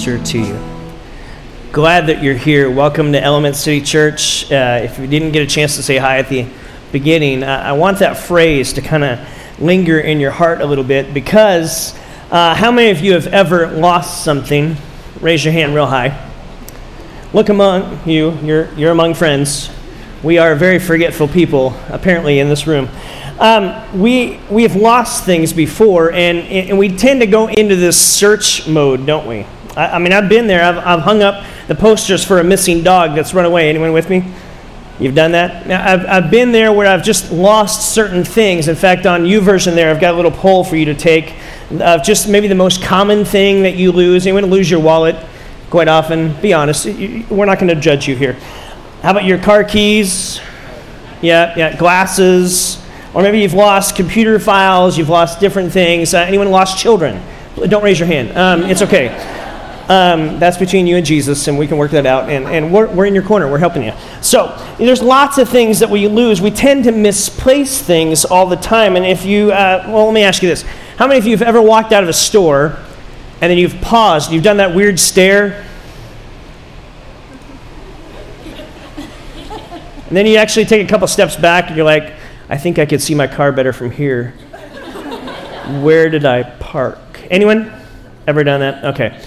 Easter to you. Glad that you're here. Welcome to Element City Church. Uh, if you didn't get a chance to say hi at the beginning, uh, I want that phrase to kind of linger in your heart a little bit because uh, how many of you have ever lost something? Raise your hand real high. Look among you, you're, you're among friends. We are very forgetful people, apparently, in this room. Um, we, we have lost things before, and, and we tend to go into this search mode, don't we? I, I mean, I've been there. I've, I've hung up the posters for a missing dog that's run away. Anyone with me? You've done that? I've, I've been there where I've just lost certain things. In fact, on YouVersion there, I've got a little poll for you to take of just maybe the most common thing that you lose. Anyone lose your wallet quite often? Be honest. We're not going to judge you here. How about your car keys? Yeah, yeah, glasses, or maybe you've lost computer files, you've lost different things. Uh, anyone lost children? Don't raise your hand. Um, it's okay. Um, that's between you and Jesus, and we can work that out. And, and we're, we're in your corner, we're helping you. So, there's lots of things that we lose. We tend to misplace things all the time. And if you, uh, well, let me ask you this How many of you have ever walked out of a store and then you've paused, you've done that weird stare? And then you actually take a couple steps back and you're like, I think I could see my car better from here. Where did I park? Anyone ever done that? Okay.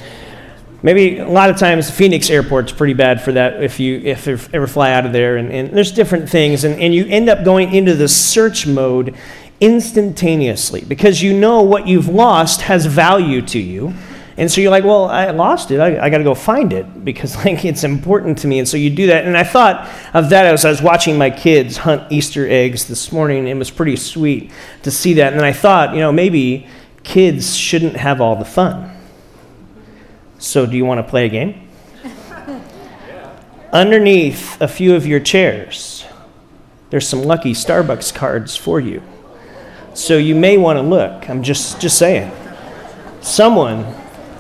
Maybe a lot of times Phoenix Airport's pretty bad for that if you if ever fly out of there and, and there's different things and, and you end up going into the search mode instantaneously because you know what you've lost has value to you and so you're like, well, I lost it. I, I got to go find it because like it's important to me. And so you do that. And I thought of that as I was watching my kids hunt Easter eggs this morning. It was pretty sweet to see that. And then I thought, you know, maybe kids shouldn't have all the fun. So do you want to play a game? Underneath a few of your chairs, there's some lucky Starbucks cards for you. So you may want to look. I'm just just saying. Someone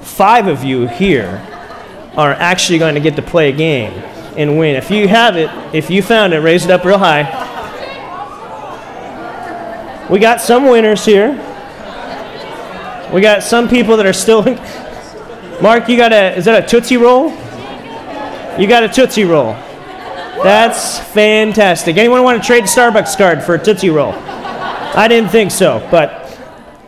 five of you here are actually going to get to play a game and win. If you have it, if you found it, raise it up real high. We got some winners here. We got some people that are still. Mark, you got a, is that a Tootsie Roll? You got a Tootsie Roll. That's fantastic. Anyone want to trade a Starbucks card for a Tootsie Roll? I didn't think so, but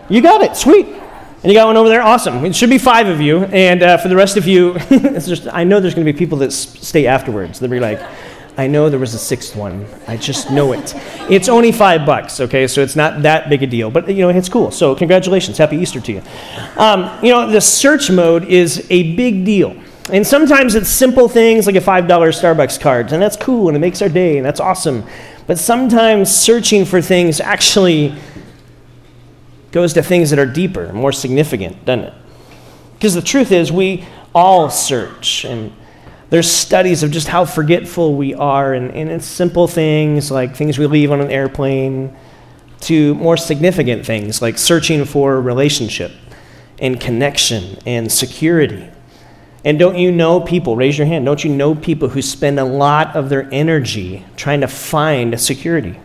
you got it. Sweet. And you got one over there? Awesome. It should be five of you. And uh, for the rest of you, just, I know there's going to be people that stay afterwards. They'll be like, I know there was a sixth one. I just know it. It's only five bucks, okay? So it's not that big a deal. But, you know, it's cool. So congratulations. Happy Easter to you. Um, you know, the search mode is a big deal. And sometimes it's simple things like a $5 Starbucks card, and that's cool, and it makes our day, and that's awesome. But sometimes searching for things actually goes to things that are deeper, more significant, doesn't it? Because the truth is, we all search, and there's studies of just how forgetful we are, and, and it's simple things like things we leave on an airplane to more significant things like searching for relationship and connection and security. And don't you know people, raise your hand, don't you know people who spend a lot of their energy trying to find security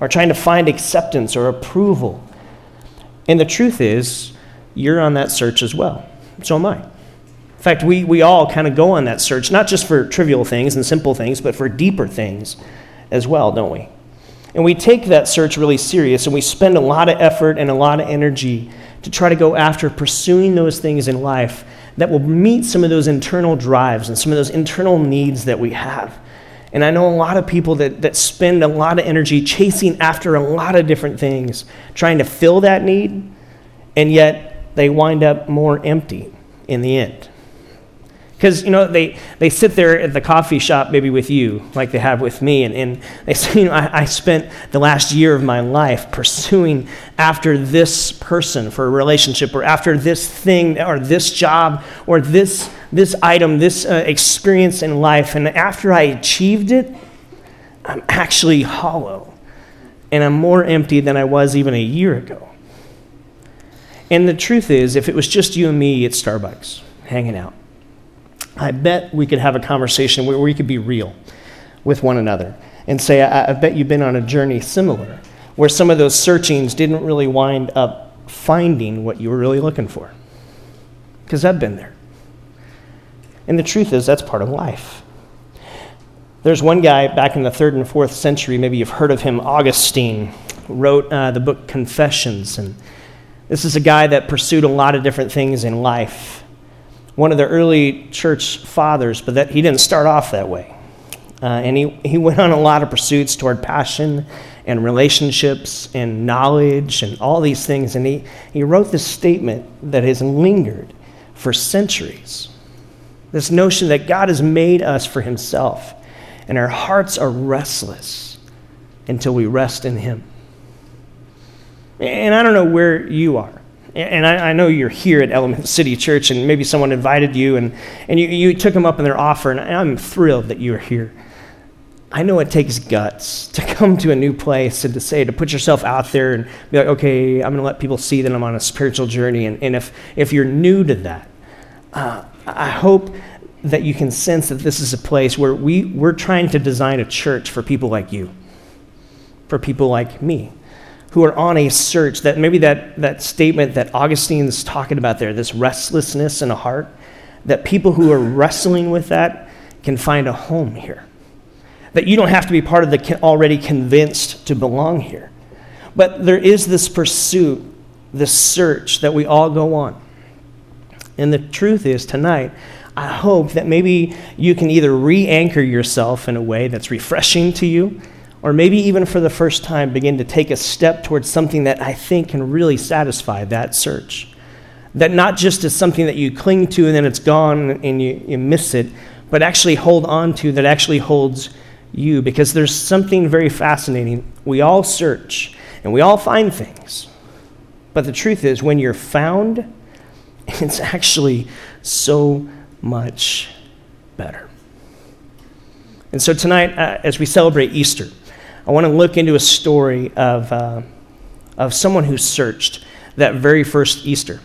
or trying to find acceptance or approval? And the truth is, you're on that search as well. So am I. In fact, we, we all kind of go on that search, not just for trivial things and simple things, but for deeper things as well, don't we? And we take that search really serious, and we spend a lot of effort and a lot of energy to try to go after pursuing those things in life that will meet some of those internal drives and some of those internal needs that we have. And I know a lot of people that, that spend a lot of energy chasing after a lot of different things, trying to fill that need, and yet they wind up more empty in the end. Because, you know, they, they sit there at the coffee shop maybe with you, like they have with me, and, and they say, you know, I, I spent the last year of my life pursuing after this person for a relationship, or after this thing, or this job, or this, this item, this uh, experience in life. And after I achieved it, I'm actually hollow. And I'm more empty than I was even a year ago. And the truth is, if it was just you and me at Starbucks hanging out, I bet we could have a conversation where we could be real with one another and say, I, I, bet you've been on a journey similar, where some of those searchings didn't really wind up finding what you were really looking for. Because I've been there. And the truth is, that's part of life. There's one guy back in the third and fourth century, maybe you've heard of him, Augustine, wrote uh, the book Confessions. And this is a guy that pursued a lot of different things in life. One of the early church fathers, but that, he didn't start off that way. Uh, and he, he went on a lot of pursuits toward passion and relationships and knowledge and all these things. And he, he wrote this statement that has lingered for centuries this notion that God has made us for himself, and our hearts are restless until we rest in him. And I don't know where you are. And I, I, know you're here at Element City Church, and maybe someone invited you, and, and you, you took them up on their offer, and I'm thrilled that you're here. I know it takes guts to come to a new place and to say, to put yourself out there and be like, okay, I'm going to let people see that I'm on a spiritual journey. And, and if, if you're new to that, uh, I hope that you can sense that this is a place where we, we're trying to design a church for people like you, for people like me, who are on a search that maybe that, that statement that Augustine's talking about there, this restlessness in a heart, that people who are wrestling with that can find a home here that you don't have to be part of the already convinced to belong here. But there is this pursuit, this search that we all go on. And the truth is, tonight, I hope that maybe you can either re anchor yourself in a way that's refreshing to you, or maybe even for the first time begin to take a step towards something that I think can really satisfy that search. That not just is something that you cling to and then it's gone and you, you miss it, but actually hold on to that actually holds you because there's something very fascinating. We all search and we all find things. But the truth is, when you're found, it's actually so much better. And so tonight, uh, as we celebrate Easter, I want to look into a story of, uh, of someone who searched that very first Easter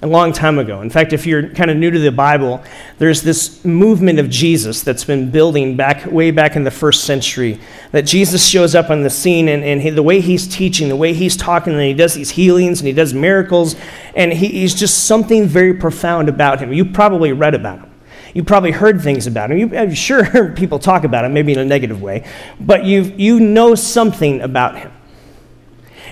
a long time ago. In fact, if you're kind of new to the Bible, there's this movement of Jesus that's been building back way back in the first century. That Jesus shows up on the scene and, and he, the way he's teaching, the way he's talking, and he does these healings and he does miracles, and he, he's just something very profound about him. You probably read about him. You probably heard things about him. You, I'm sure heard people talk about him, maybe in a negative way, but you you know something about him.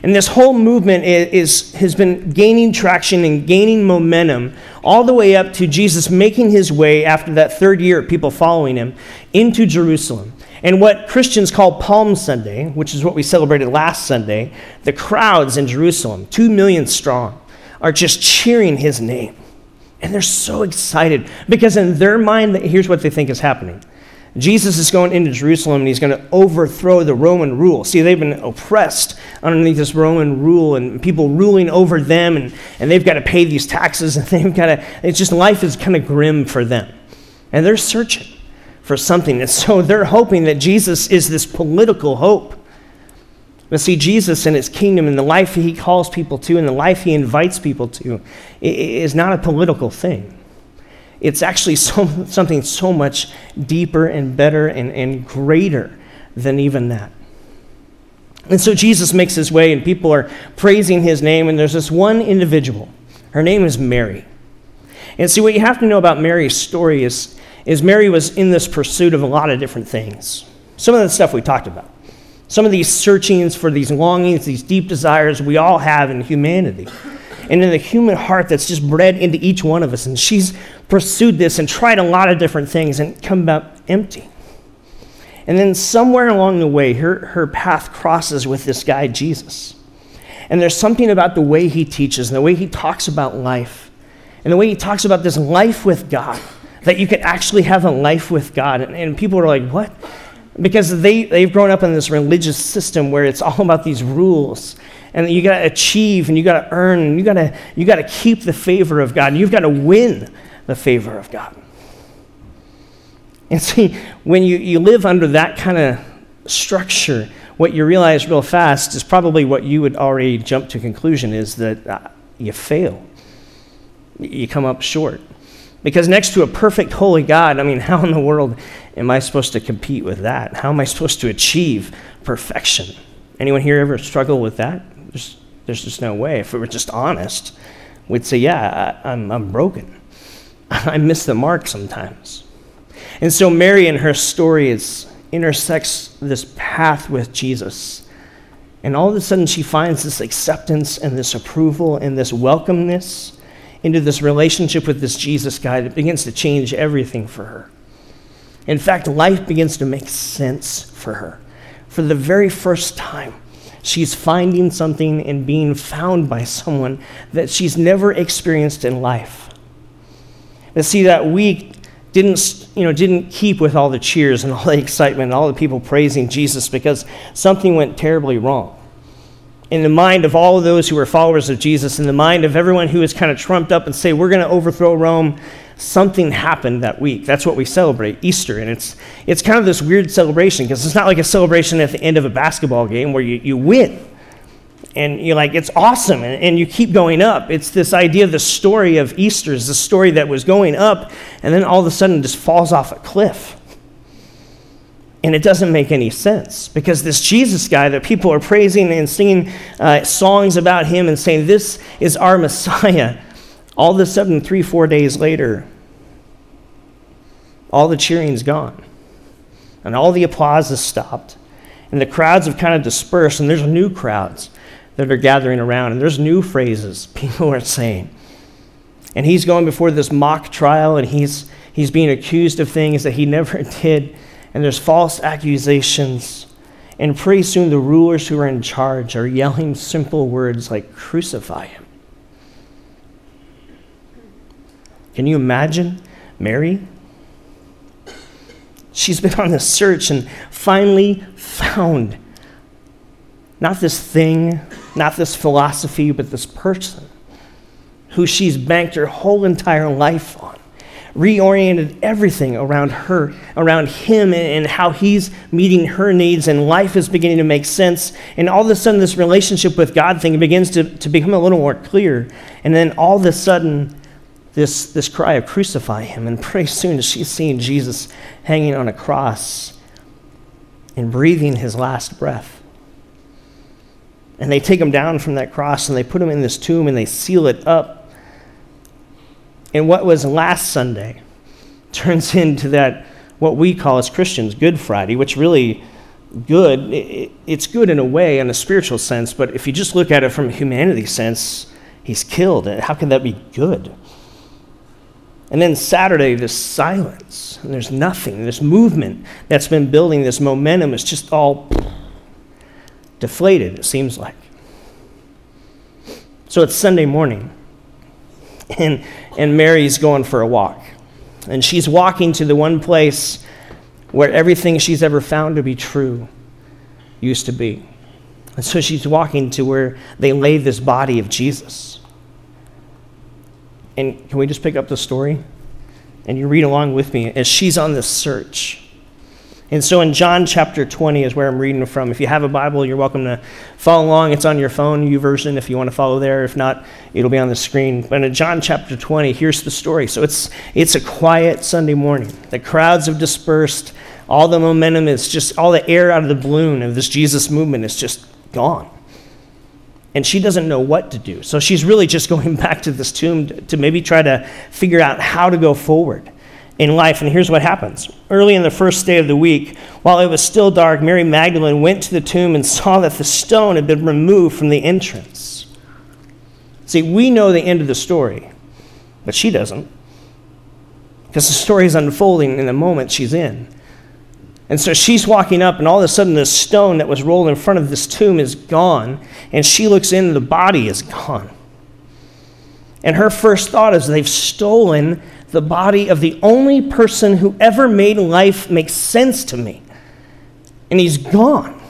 And this whole movement is, is, has been gaining traction and gaining momentum all the way up to Jesus making his way after that third year of people following him into Jerusalem. And what Christians call Palm Sunday, which is what we celebrated last Sunday, the crowds in Jerusalem, two million strong, are just cheering his name. And they're so excited because in their mind, here's what they think is happening Jesus is going into Jerusalem and he's going to overthrow the Roman rule. See, they've been oppressed underneath this Roman rule and people ruling over them, and, and they've got to pay these taxes, and they've got to, it's just life is kind of grim for them. And they're searching for something. And so they're hoping that Jesus is this political hope. But see, Jesus and his kingdom and the life he calls people to and the life he invites people to is not a political thing it's actually so, something so much deeper and better and, and greater than even that. And so Jesus makes his way, and people are praising his name, and there's this one individual. Her name is Mary. And see, what you have to know about Mary's story is, is Mary was in this pursuit of a lot of different things. Some of the stuff we talked about. Some of these searchings for these longings, these deep desires we all have in humanity and in the human heart that's just bred into each one of us. And she's pursued this and tried a lot of different things and come out empty. And then somewhere along the way, her, her path crosses with this guy, Jesus. And there's something about the way he teaches and the way he talks about life and the way he talks about this life with God that you can actually have a life with God. And, and people are like, what? Because they, they've grown up in this religious system where it's all about these rules and you got to achieve and you got to earn and you got to you got to keep the favor of God and you've got to win the favor of God. And see, when you, you live under that kind of structure, what you realize real fast is probably what you would already jump to conclusion is that uh, you fail. You come up short. Because next to a perfect holy God, I mean, how in the world am I supposed to compete with that? How am I supposed to achieve perfection? Anyone here ever struggle with that? There's, there's just no way. If we were just honest, we'd say, yeah, I, I'm, I'm broken. I miss the mark sometimes. And so Mary in her story is intersects this path with Jesus. And all of a sudden she finds this acceptance and this approval and this welcomeness into this relationship with this Jesus guy that begins to change everything for her. In fact, life begins to make sense for her. For the very first time, she's finding something and being found by someone that she's never experienced in life. And see, that week didn't, you know, didn't keep with all the cheers and all the excitement and all the people praising Jesus because something went terribly wrong. In the mind of all of those who were followers of Jesus, in the mind of everyone who was kind of trumped up and say, we're going to overthrow Rome, something happened that week. That's what we celebrate, Easter. And it's, it's kind of this weird celebration because it's not like a celebration at the end of a basketball game where you, you win. And you're like, it's awesome. And, and you keep going up. It's this idea of the story of Easter is the story that was going up and then all of a sudden just falls off a cliff. And it doesn't make any sense because this Jesus guy that people are praising and singing uh, songs about him and saying, This is our Messiah, all of a sudden, three, four days later, all the cheering's gone. And all the applause has stopped. And the crowds have kind of dispersed, and there's new crowds that are gathering around, and there's new phrases people are saying. And he's going before this mock trial, and he's, he's being accused of things that he never did, and there's false accusations. And pretty soon, the rulers who are in charge are yelling simple words like, Crucify him. Can you imagine Mary? She's been on this search and finally found not this thing, not this philosophy, but this person who she's banked her whole entire life on. Reoriented everything around her, around him, and how he's meeting her needs, and life is beginning to make sense. And all of a sudden, this relationship with God thing begins to, to become a little more clear. And then all of a sudden, this, this cry of crucify him. And pretty soon she's seeing Jesus hanging on a cross and breathing his last breath. And they take him down from that cross and they put him in this tomb and they seal it up. And what was last Sunday turns into that, what we call as Christians, Good Friday, which really good. It's good in a way, in a spiritual sense, but if you just look at it from a humanity sense, he's killed. How can that be good? And then Saturday, this silence, and there's nothing. This movement that's been building, this momentum is just all deflated, it seems like. So it's Sunday morning, and, and Mary's going for a walk. And she's walking to the one place where everything she's ever found to be true used to be. And so she's walking to where they lay this body of Jesus. And can we just pick up the story? And you read along with me as she's on this search. And so in John chapter 20 is where I'm reading from. If you have a Bible, you're welcome to follow along. It's on your phone, YouVersion, if you want to follow there. If not, it'll be on the screen. But in John chapter 20, here's the story. So it's, it's a quiet Sunday morning. The crowds have dispersed. All the momentum is just, all the air out of the balloon of this Jesus movement is just gone and she doesn't know what to do. So she's really just going back to this tomb to maybe try to figure out how to go forward in life. And here's what happens. Early in the first day of the week, while it was still dark, Mary Magdalene went to the tomb and saw that the stone had been removed from the entrance. See, we know the end of the story, but she doesn't. Because the story is unfolding in the moment she's in. And so she's walking up, and all of a sudden, this stone that was rolled in front of this tomb is gone. And she looks in, and the body is gone. And her first thought is they've stolen the body of the only person who ever made life make sense to me. And he's gone.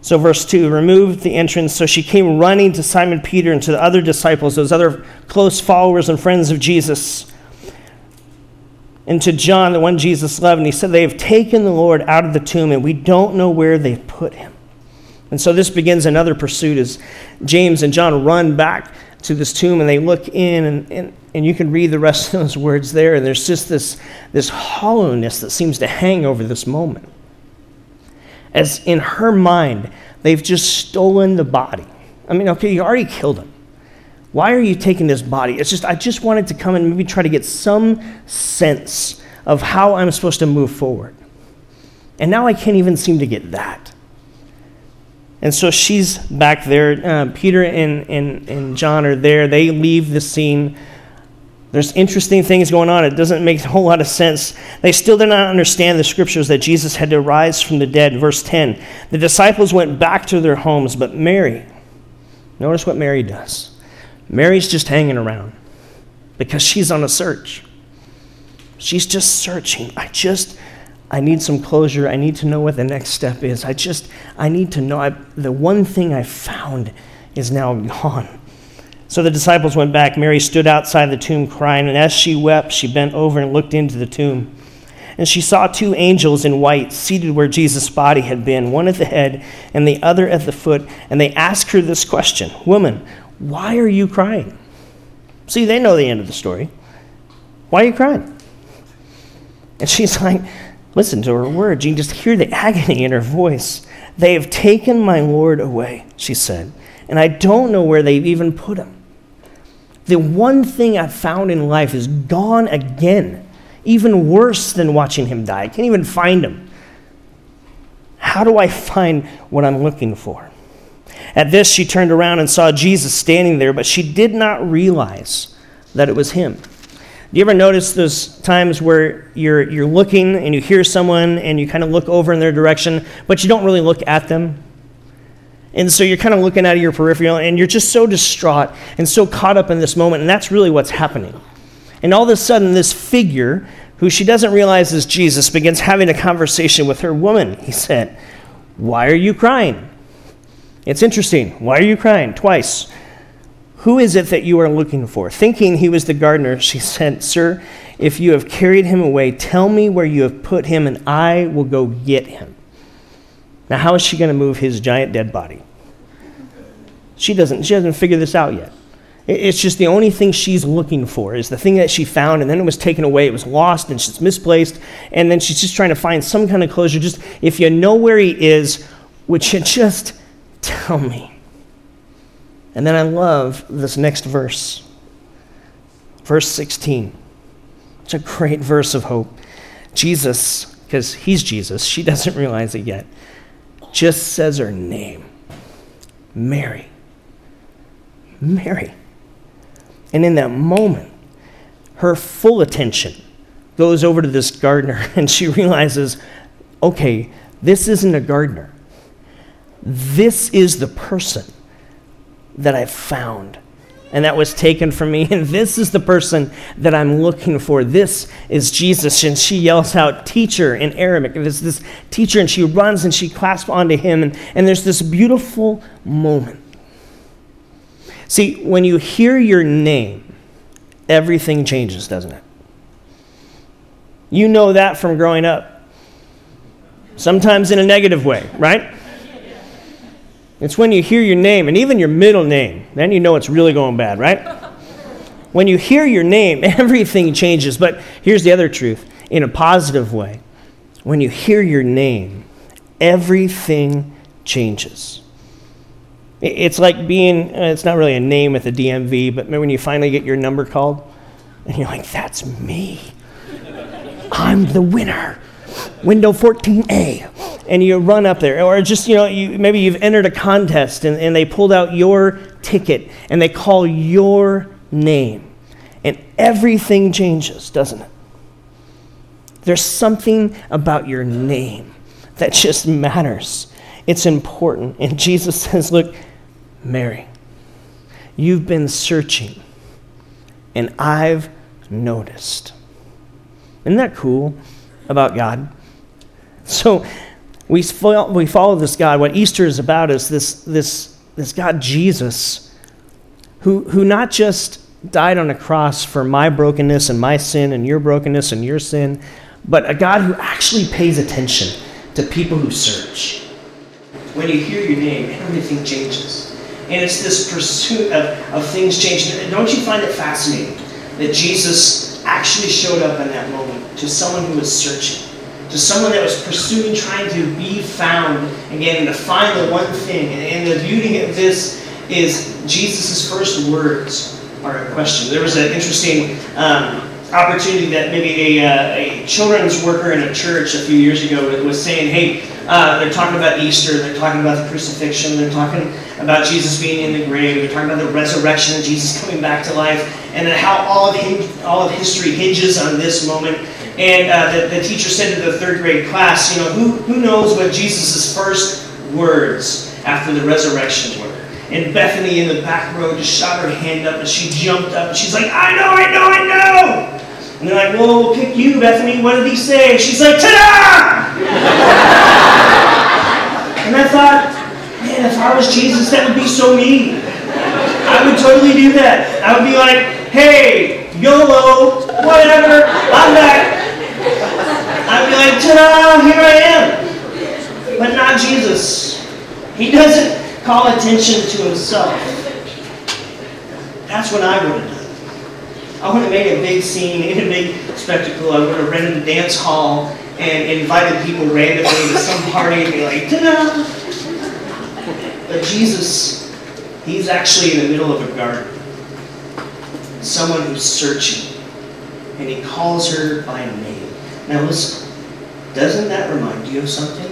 So, verse 2 removed the entrance. So she came running to Simon Peter and to the other disciples, those other close followers and friends of Jesus and to John, the one Jesus loved, and he said, They have taken the Lord out of the tomb, and we don't know where they've put him. And so this begins another pursuit as James and John run back to this tomb and they look in, and, and, and you can read the rest of those words there. And there's just this, this hollowness that seems to hang over this moment. As in her mind, they've just stolen the body. I mean, okay, you already killed him. Why are you taking this body? It's just, I just wanted to come and maybe try to get some sense of how I'm supposed to move forward. And now I can't even seem to get that. And so she's back there. Uh, Peter and, and, and John are there. They leave the scene. There's interesting things going on. It doesn't make a whole lot of sense. They still did not understand the scriptures that Jesus had to rise from the dead. Verse 10 The disciples went back to their homes, but Mary, notice what Mary does. Mary's just hanging around because she's on a search. She's just searching. I just, I need some closure. I need to know what the next step is. I just, I need to know. I, the one thing I found is now gone. So the disciples went back. Mary stood outside the tomb crying, and as she wept, she bent over and looked into the tomb. And she saw two angels in white seated where Jesus' body had been, one at the head and the other at the foot. And they asked her this question Woman, why are you crying? See, they know the end of the story. Why are you crying? And she's like, listen to her words. You can just hear the agony in her voice. They have taken my Lord away, she said, and I don't know where they've even put him. The one thing I've found in life is gone again, even worse than watching him die. I can't even find him. How do I find what I'm looking for? At this, she turned around and saw Jesus standing there, but she did not realize that it was him. Do you ever notice those times where you're, you're looking and you hear someone and you kind of look over in their direction, but you don't really look at them? And so you're kind of looking out of your peripheral and you're just so distraught and so caught up in this moment, and that's really what's happening. And all of a sudden, this figure, who she doesn't realize is Jesus, begins having a conversation with her woman. He said, Why are you crying? It's interesting. Why are you crying? Twice. Who is it that you are looking for? Thinking he was the gardener, she said, Sir, if you have carried him away, tell me where you have put him, and I will go get him. Now, how is she going to move his giant dead body? She doesn't, she hasn't figured this out yet. It's just the only thing she's looking for is the thing that she found, and then it was taken away. It was lost, and she's misplaced, and then she's just trying to find some kind of closure. Just if you know where he is, would you just tell me? And then I love this next verse, verse 16. It's a great verse of hope. Jesus, because he's Jesus, she doesn't realize it yet, just says her name Mary. Mary. And in that moment, her full attention goes over to this gardener and she realizes okay, this isn't a gardener. This is the person that I've found and that was taken from me. And this is the person that I'm looking for. This is Jesus. And she yells out, Teacher, in Aramaic. There's this teacher, and she runs and she clasps onto him. And, and there's this beautiful moment. See, when you hear your name, everything changes, doesn't it? You know that from growing up. Sometimes in a negative way, right? It's when you hear your name and even your middle name, then you know it's really going bad, right? When you hear your name, everything changes. But here's the other truth in a positive way. When you hear your name, everything changes. It's like being, uh, it's not really a name at the DMV, but when you finally get your number called, and you're like, that's me. I'm the winner. Window 14A and you run up there. Or just, you know, you, maybe you've entered a contest and, and they pulled out your ticket and they call your name. And everything changes, doesn't it? There's something about your name that just matters. It's important. And Jesus says, Look, Mary, you've been searching, and I've noticed. Isn't that cool about God? So we follow, we follow this God. What Easter is about is this, this, this God, Jesus, who, who not just died on a cross for my brokenness and my sin and your brokenness and your sin, but a God who actually pays attention to people who search. When you hear your name, everything changes. And it's this pursuit of, of things changing. Don't you find it fascinating that Jesus actually showed up in that moment to someone who was searching? To someone that was pursuing, trying to be found again, and to find the one thing. And the beauty of this is Jesus' first words are a question. There was an interesting um, opportunity that maybe a, uh, a, children's worker in a church a few years ago was saying, hey, uh, they're talking about Easter, they're talking about the crucifixion, they're talking about Jesus being in the grave, they're talking about the resurrection Jesus coming back to life, and then how all of, all of history hinges on this moment. And uh, the, the teacher said to the third grade class, you know, who, who knows what Jesus' first words after the resurrection were? And Bethany in the back row just shot her hand up and she jumped up and she's like, I know, I know, I know. And they're like, well, we'll pick you, Bethany. What did he say? She's like, ta-da! and I thought, man, if I was Jesus, that would be so me. I would totally do that. I would be like, hey, YOLO, whatever, I'm back. Like, ta-da, ah, here I am. But not Jesus. He doesn't call attention to himself. That's what I would have done. I would have made a big scene, made a big spectacle. I would have rented a dance hall and invited people randomly to some party and be like, ta-da! But Jesus, he's actually in the middle of a garden. Someone who's searching. And he calls her by name. Now listen, doesn't that remind you of something?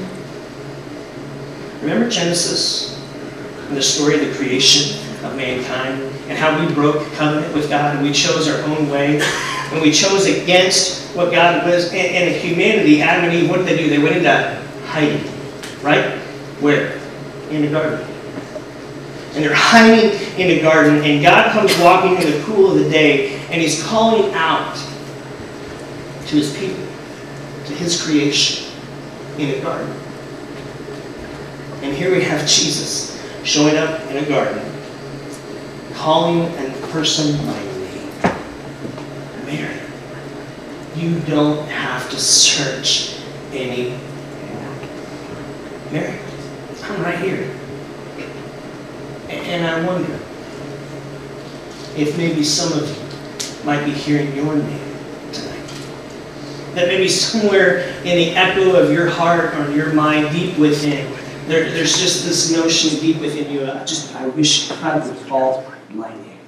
Remember Genesis? in the story of the creation of mankind and how we broke covenant with God and we chose our own way and we chose against what God was. And, and humanity, Adam and Eve, what did they do? They went into hiding, right? Where? In the garden. And they're hiding in the garden, and God comes walking in the cool of the day, and He's calling out to His people, to His creation in a garden. And here we have Jesus showing up in a garden, calling a person by name. Mary, you don't have to search anymore. Mary, I'm right here. And I wonder if maybe some of you might be hearing your name. That maybe somewhere in the echo of your heart or your mind, deep within, there, there's just this notion deep within you. I just I wish God would call my name.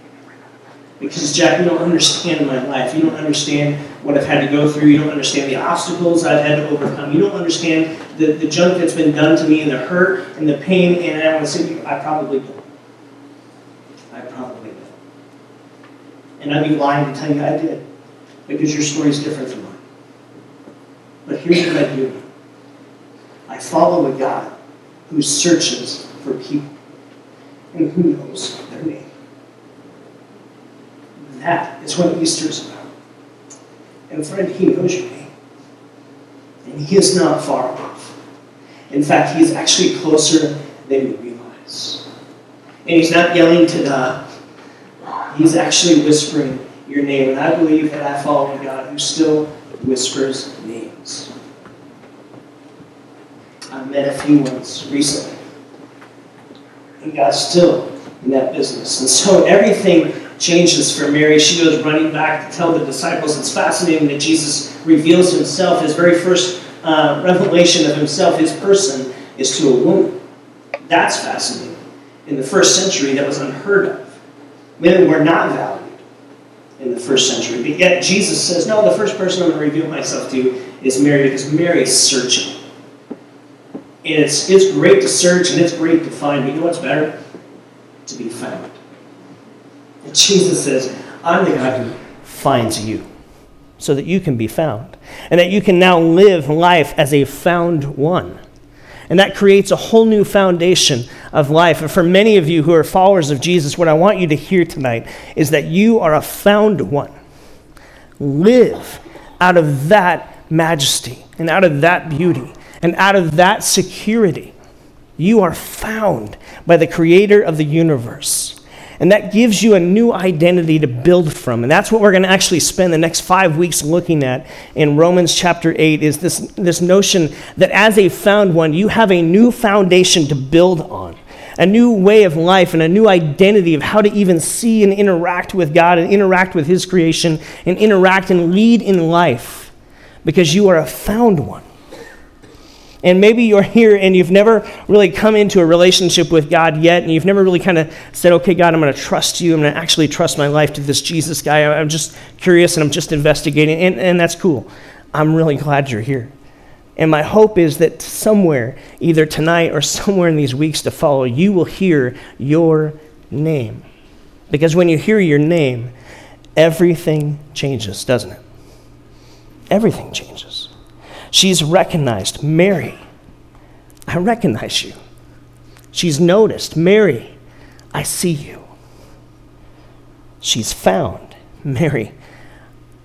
Because Jack, you don't understand my life. You don't understand what I've had to go through. You don't understand the obstacles I've had to overcome. You don't understand the, the junk that's been done to me and the hurt and the pain. And I want to say I probably don't. I probably don't. And I'd be lying to tell you I did. Because your story is different from mine. But here's what I do. I follow a God who searches for people and who knows their name. That is what Easter is about. And friend, He knows your name. And He is not far off. In fact, He is actually closer than you realize. And He's not yelling to the, He's actually whispering your name. And I believe that I follow a God who still whispers names. I met a few ones recently. And God's still in that business. And so everything changes for Mary. She goes running back to tell the disciples. It's fascinating that Jesus reveals himself. His very first uh, revelation of himself, his person, is to a woman. That's fascinating. In the first century, that was unheard of. Women were not valued in the first century. But yet Jesus says, No, the first person I'm going to reveal myself to is Mary because Mary is searching. And it's, it's great to search and it's great to find. But you know what's better? To be found. And Jesus says, I'm the God who finds you so that you can be found. And that you can now live life as a found one. And that creates a whole new foundation of life. And for many of you who are followers of Jesus, what I want you to hear tonight is that you are a found one. Live out of that majesty and out of that beauty and out of that security, you are found by the creator of the universe. And that gives you a new identity to build from. And that's what we're going to actually spend the next five weeks looking at in Romans chapter 8 is this, this notion that as a found one, you have a new foundation to build on. A new way of life and a new identity of how to even see and interact with God and interact with His creation and interact and lead in life because you are a found one. And maybe you're here and you've never really come into a relationship with God yet, and you've never really kind of said, okay, God, I'm going to trust you. I'm going to actually trust my life to this Jesus guy. I'm just curious and I'm just investigating, and, and that's cool. I'm really glad you're here. And my hope is that somewhere, either tonight or somewhere in these weeks to follow, you will hear your name. Because when you hear your name, everything changes, doesn't it? Everything changes. She's recognized. Mary, I recognize you. She's noticed. Mary, I see you. She's found. Mary,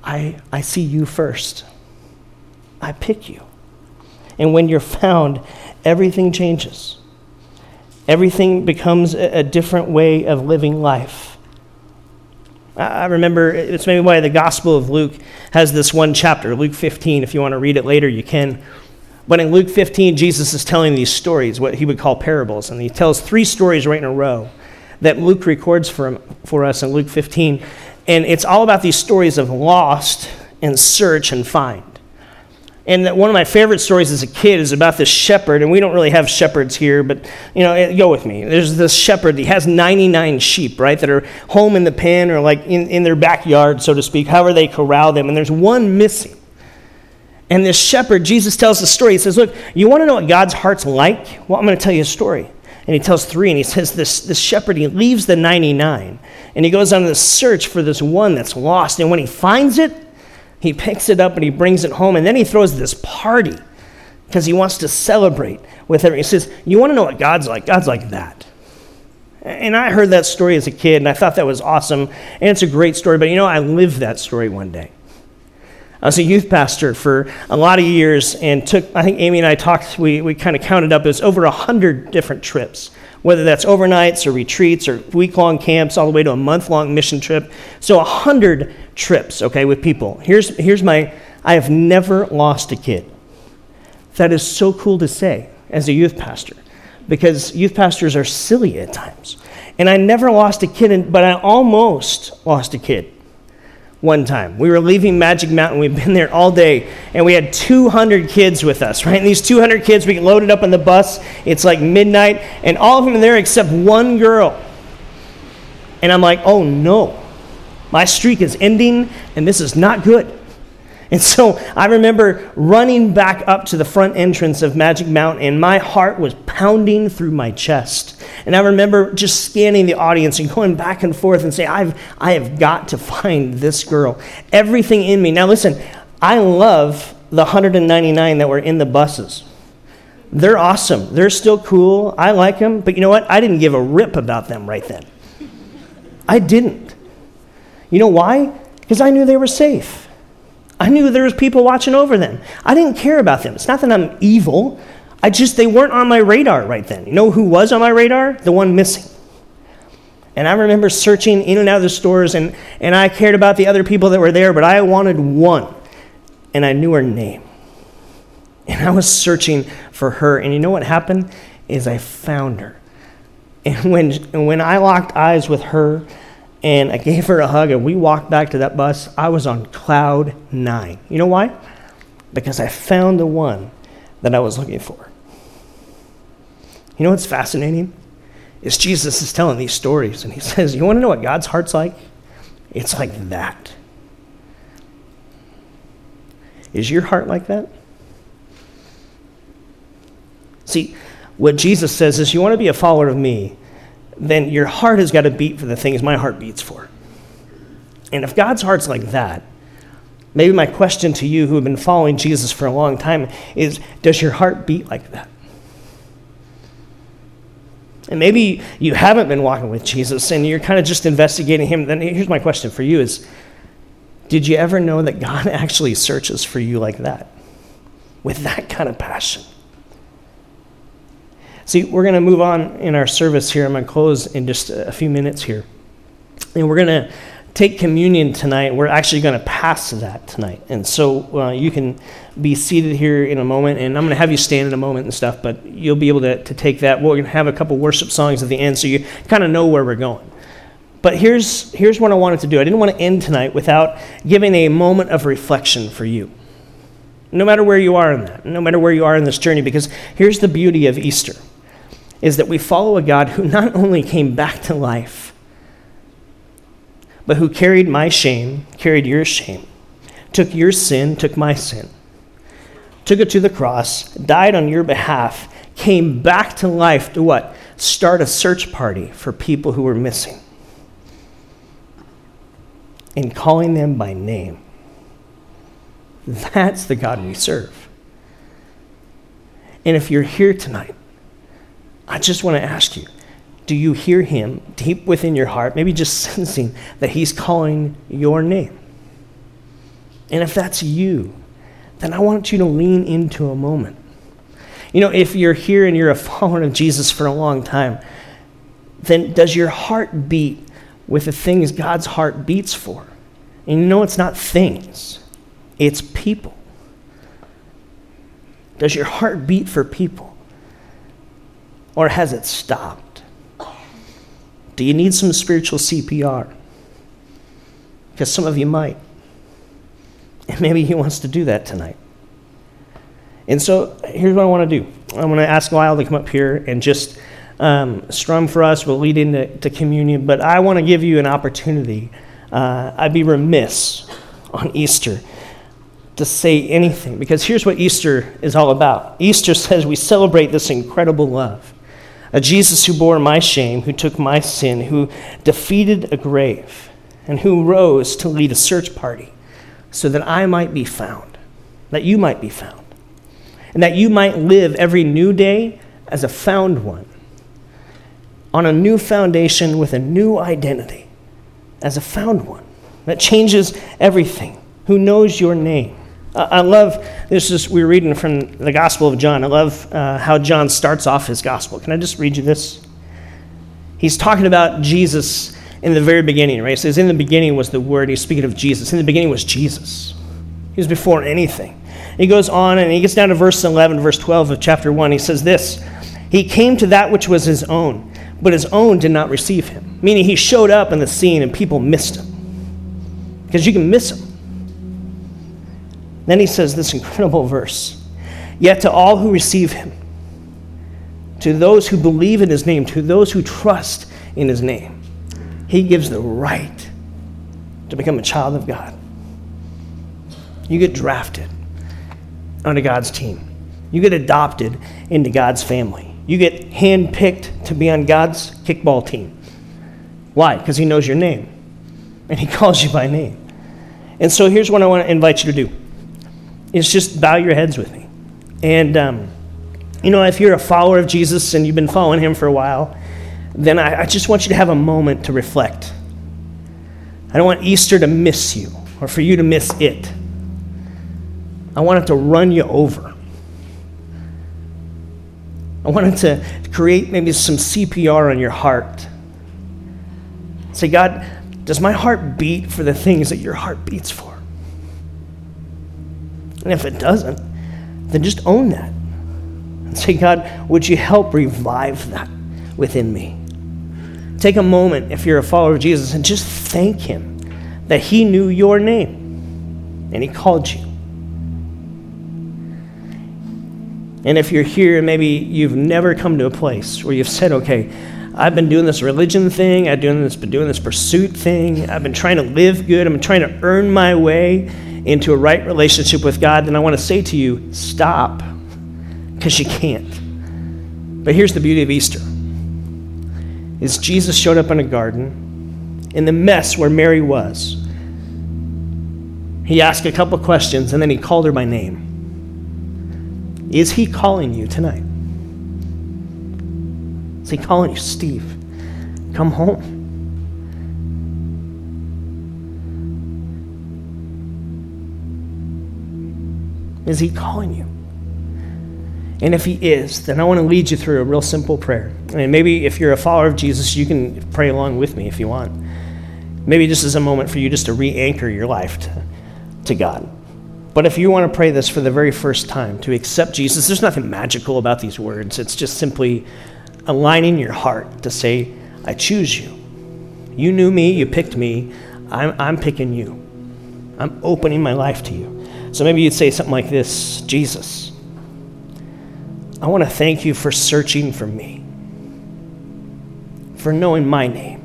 I, I see you first. I pick you. And when you're found, everything changes. Everything becomes a, a different way of living life. I remember it's maybe why the Gospel of Luke has this one chapter, Luke 15. If you want to read it later, you can. But in Luke 15, Jesus is telling these stories, what he would call parables. And he tells three stories right in a row that Luke records for, him, for us in Luke 15. And it's all about these stories of lost and search and find. And one of my favorite stories as a kid is about this shepherd, and we don't really have shepherds here, but you know, eh, go with me. There's this shepherd. He has 99 sheep, right, that are home in the pen or like in, in their backyard, so to speak, however they corral them, and there's one missing. And this shepherd, Jesus tells the story. He says, Look, you want to know what God's heart's like? Well, I'm going to tell you a story. And he tells three, and he says, This, this shepherd, he leaves the 99, and he goes on this search for this one that's lost. And when he finds it, he picks it up and he brings it home, and then he throws this party because he wants to celebrate with everyone. He says, You want to know what God's like? God's like that. And I heard that story as a kid, and I thought that was awesome. And it's a great story, but you know, I lived that story one day. I was a youth pastor for a lot of years and took, I think Amy and I talked, we, we kind of counted up, it was over 100 different trips whether that's overnights or retreats or week long camps, all the way to a month long mission trip. So, a 100 trips, okay, with people. Here's, here's my I have never lost a kid. That is so cool to say as a youth pastor because youth pastors are silly at times. And I never lost a kid, but I almost lost a kid one time. We were leaving Magic Mountain. We've been there all day, and we had 200 kids with us, right? And these 200 kids, we loaded up on the bus. It's like midnight, and all of them are there except one girl. And I'm like, oh no, my streak is ending, and this is not good. And so I remember running back up to the front entrance of Magic Mountain, and my heart was pounding through my chest. And I remember just scanning the audience and going back and forth and saying, I've, I have got to find this girl. Everything in me. Now, listen, I love the 199 that were in the buses. They're awesome. They're still cool. I like them. But you know what? I didn't give a rip about them right then. I didn't. You know why? Because I knew they were safe. I knew there was people watching over them. I didn't care about them. It's not that I'm evil. I just, they weren't on my radar right then. You know who was on my radar? The one missing. And I remember searching in and out of the stores, and, and I cared about the other people that were there, but I wanted one. And I knew her name. And I was searching for her. And you know what happened? Is I found her. And when, and when I locked eyes with her, and I gave her a hug, and we walked back to that bus. I was on cloud nine. You know why? Because I found the one that I was looking for. You know what's fascinating? Is Jesus is telling these stories, and he says, You want to know what God's heart's like? It's like that. Is your heart like that? See, what Jesus says is, You want to be a follower of me? Then your heart has got to beat for the things my heart beats for. And if God's heart's like that, maybe my question to you who have been following Jesus for a long time is Does your heart beat like that? And maybe you haven't been walking with Jesus and you're kind of just investigating him. Then here's my question for you is Did you ever know that God actually searches for you like that? With that kind of passion? See, we're going to move on in our service here. I'm going to close in just a few minutes here. And we're going to take communion tonight. We're actually going to pass that tonight. And so uh, you can be seated here in a moment, and I'm going to have you stand in a moment and stuff, but you'll be able to, to take that. We're going to have a couple worship songs at the end so you kind of know where we're going. But here's, here's what I wanted to do I didn't want to end tonight without giving a moment of reflection for you. No matter where you are in that, no matter where you are in this journey, because here's the beauty of Easter is that we follow a God who not only came back to life, but who carried my shame, carried your shame, took your sin, took my sin, took it to the cross, died on your behalf, came back to life to what? Start a search party for people who were missing and calling them by name. That's the God we serve. And if you're here tonight, I just want to ask you do you hear him deep within your heart, maybe just sensing that he's calling your name? And if that's you, then I want you to lean into a moment. You know, if you're here and you're a follower of Jesus for a long time, then does your heart beat with the things God's heart beats for? And you know, it's not things, it's people. Does your heart beat for people? Or has it stopped? Do you need some spiritual CPR? Because some of you might. And maybe he wants to do that tonight. And so here's what I want to do I'm going to ask Lyle to come up here and just um, strum for us. We'll lead into to communion. But I want to give you an opportunity. Uh, I'd be remiss on Easter to say anything because here's what Easter is all about Easter says we celebrate this incredible love. A Jesus who bore my shame, who took my sin, who defeated a grave, and who rose to lead a search party so that I might be found, that you might be found, and that you might live every new day as a found one, on a new foundation with a new identity, as a found one that changes everything, who knows your name. I love this. Is we're reading from the Gospel of John. I love uh, how John starts off his gospel. Can I just read you this? He's talking about Jesus in the very beginning, right? He says, In the beginning was the Word. He's speaking of Jesus. In the beginning was Jesus. He was before anything. He goes on and he gets down to verse 11, verse 12 of chapter 1. He says this He came to that which was his own, but his own did not receive him. Meaning he showed up in the scene and people missed him. Because you can miss him. Then he says this incredible verse Yet to all who receive him, to those who believe in his name, to those who trust in his name, he gives the right to become a child of God. You get drafted onto God's team. You get adopted into God's family. You get handpicked to be on God's kickball team. Why? Because He knows your name and He calls you by name. And so here's what I want to invite you to do: is just bow your heads with me. And um, you know, if you're a follower of Jesus and you've been following Him for a while, then I, I just want you to have a moment to reflect. I don't want Easter to miss you or for you to miss it. I want it to run you over. I want it to create maybe some CPR on your heart. Say, God, does my heart beat for the things that your heart beats for? And if it doesn't, then just own that. And say, God, would you help revive that within me? Take a moment, if you're a follower of Jesus, and just thank Him that He knew your name and He called you. And if you're here, maybe you've never come to a place where you've said, okay, I've been doing this religion thing, I've doing this, been doing this pursuit thing, I've been trying to live good, I've been trying to earn my way into a right relationship with God, then I want to say to you, stop, because you can't. But here's the beauty of Easter is Jesus showed up in a garden in the mess where Mary was. He asked a couple questions and then he called her by name. Is he calling you tonight? Is he calling you, Steve? Come home. Is he calling you? And if he is, then I want to lead you through a real simple prayer. And maybe if you're a follower of Jesus, you can pray along with me if you want. Maybe this is a moment for you just to re anchor your life to, to God. But if you want to pray this for the very first time, to accept Jesus, there's nothing magical about these words. It's just simply aligning your heart to say, I choose you. You knew me, you picked me, I'm, I'm picking you. I'm opening my life to you. So maybe you'd say something like this Jesus, I want to thank you for searching for me, for knowing my name.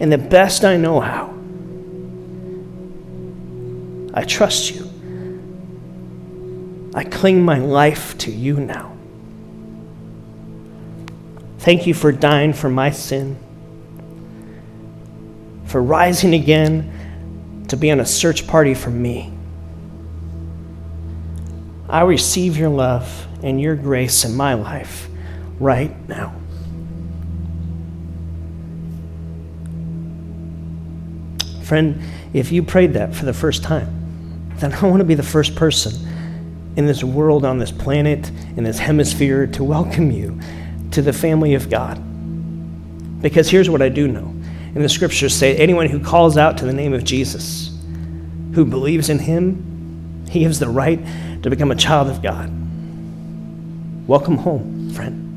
And the best I know how, I trust you. I cling my life to you now. Thank you for dying for my sin, for rising again to be on a search party for me. I receive your love and your grace in my life right now. Friend, if you prayed that for the first time, then I want to be the first person in this world, on this planet, in this hemisphere to welcome you to the family of God. Because here's what I do know. And the scriptures say anyone who calls out to the name of Jesus, who believes in him, he has the right to become a child of God. Welcome home, friend.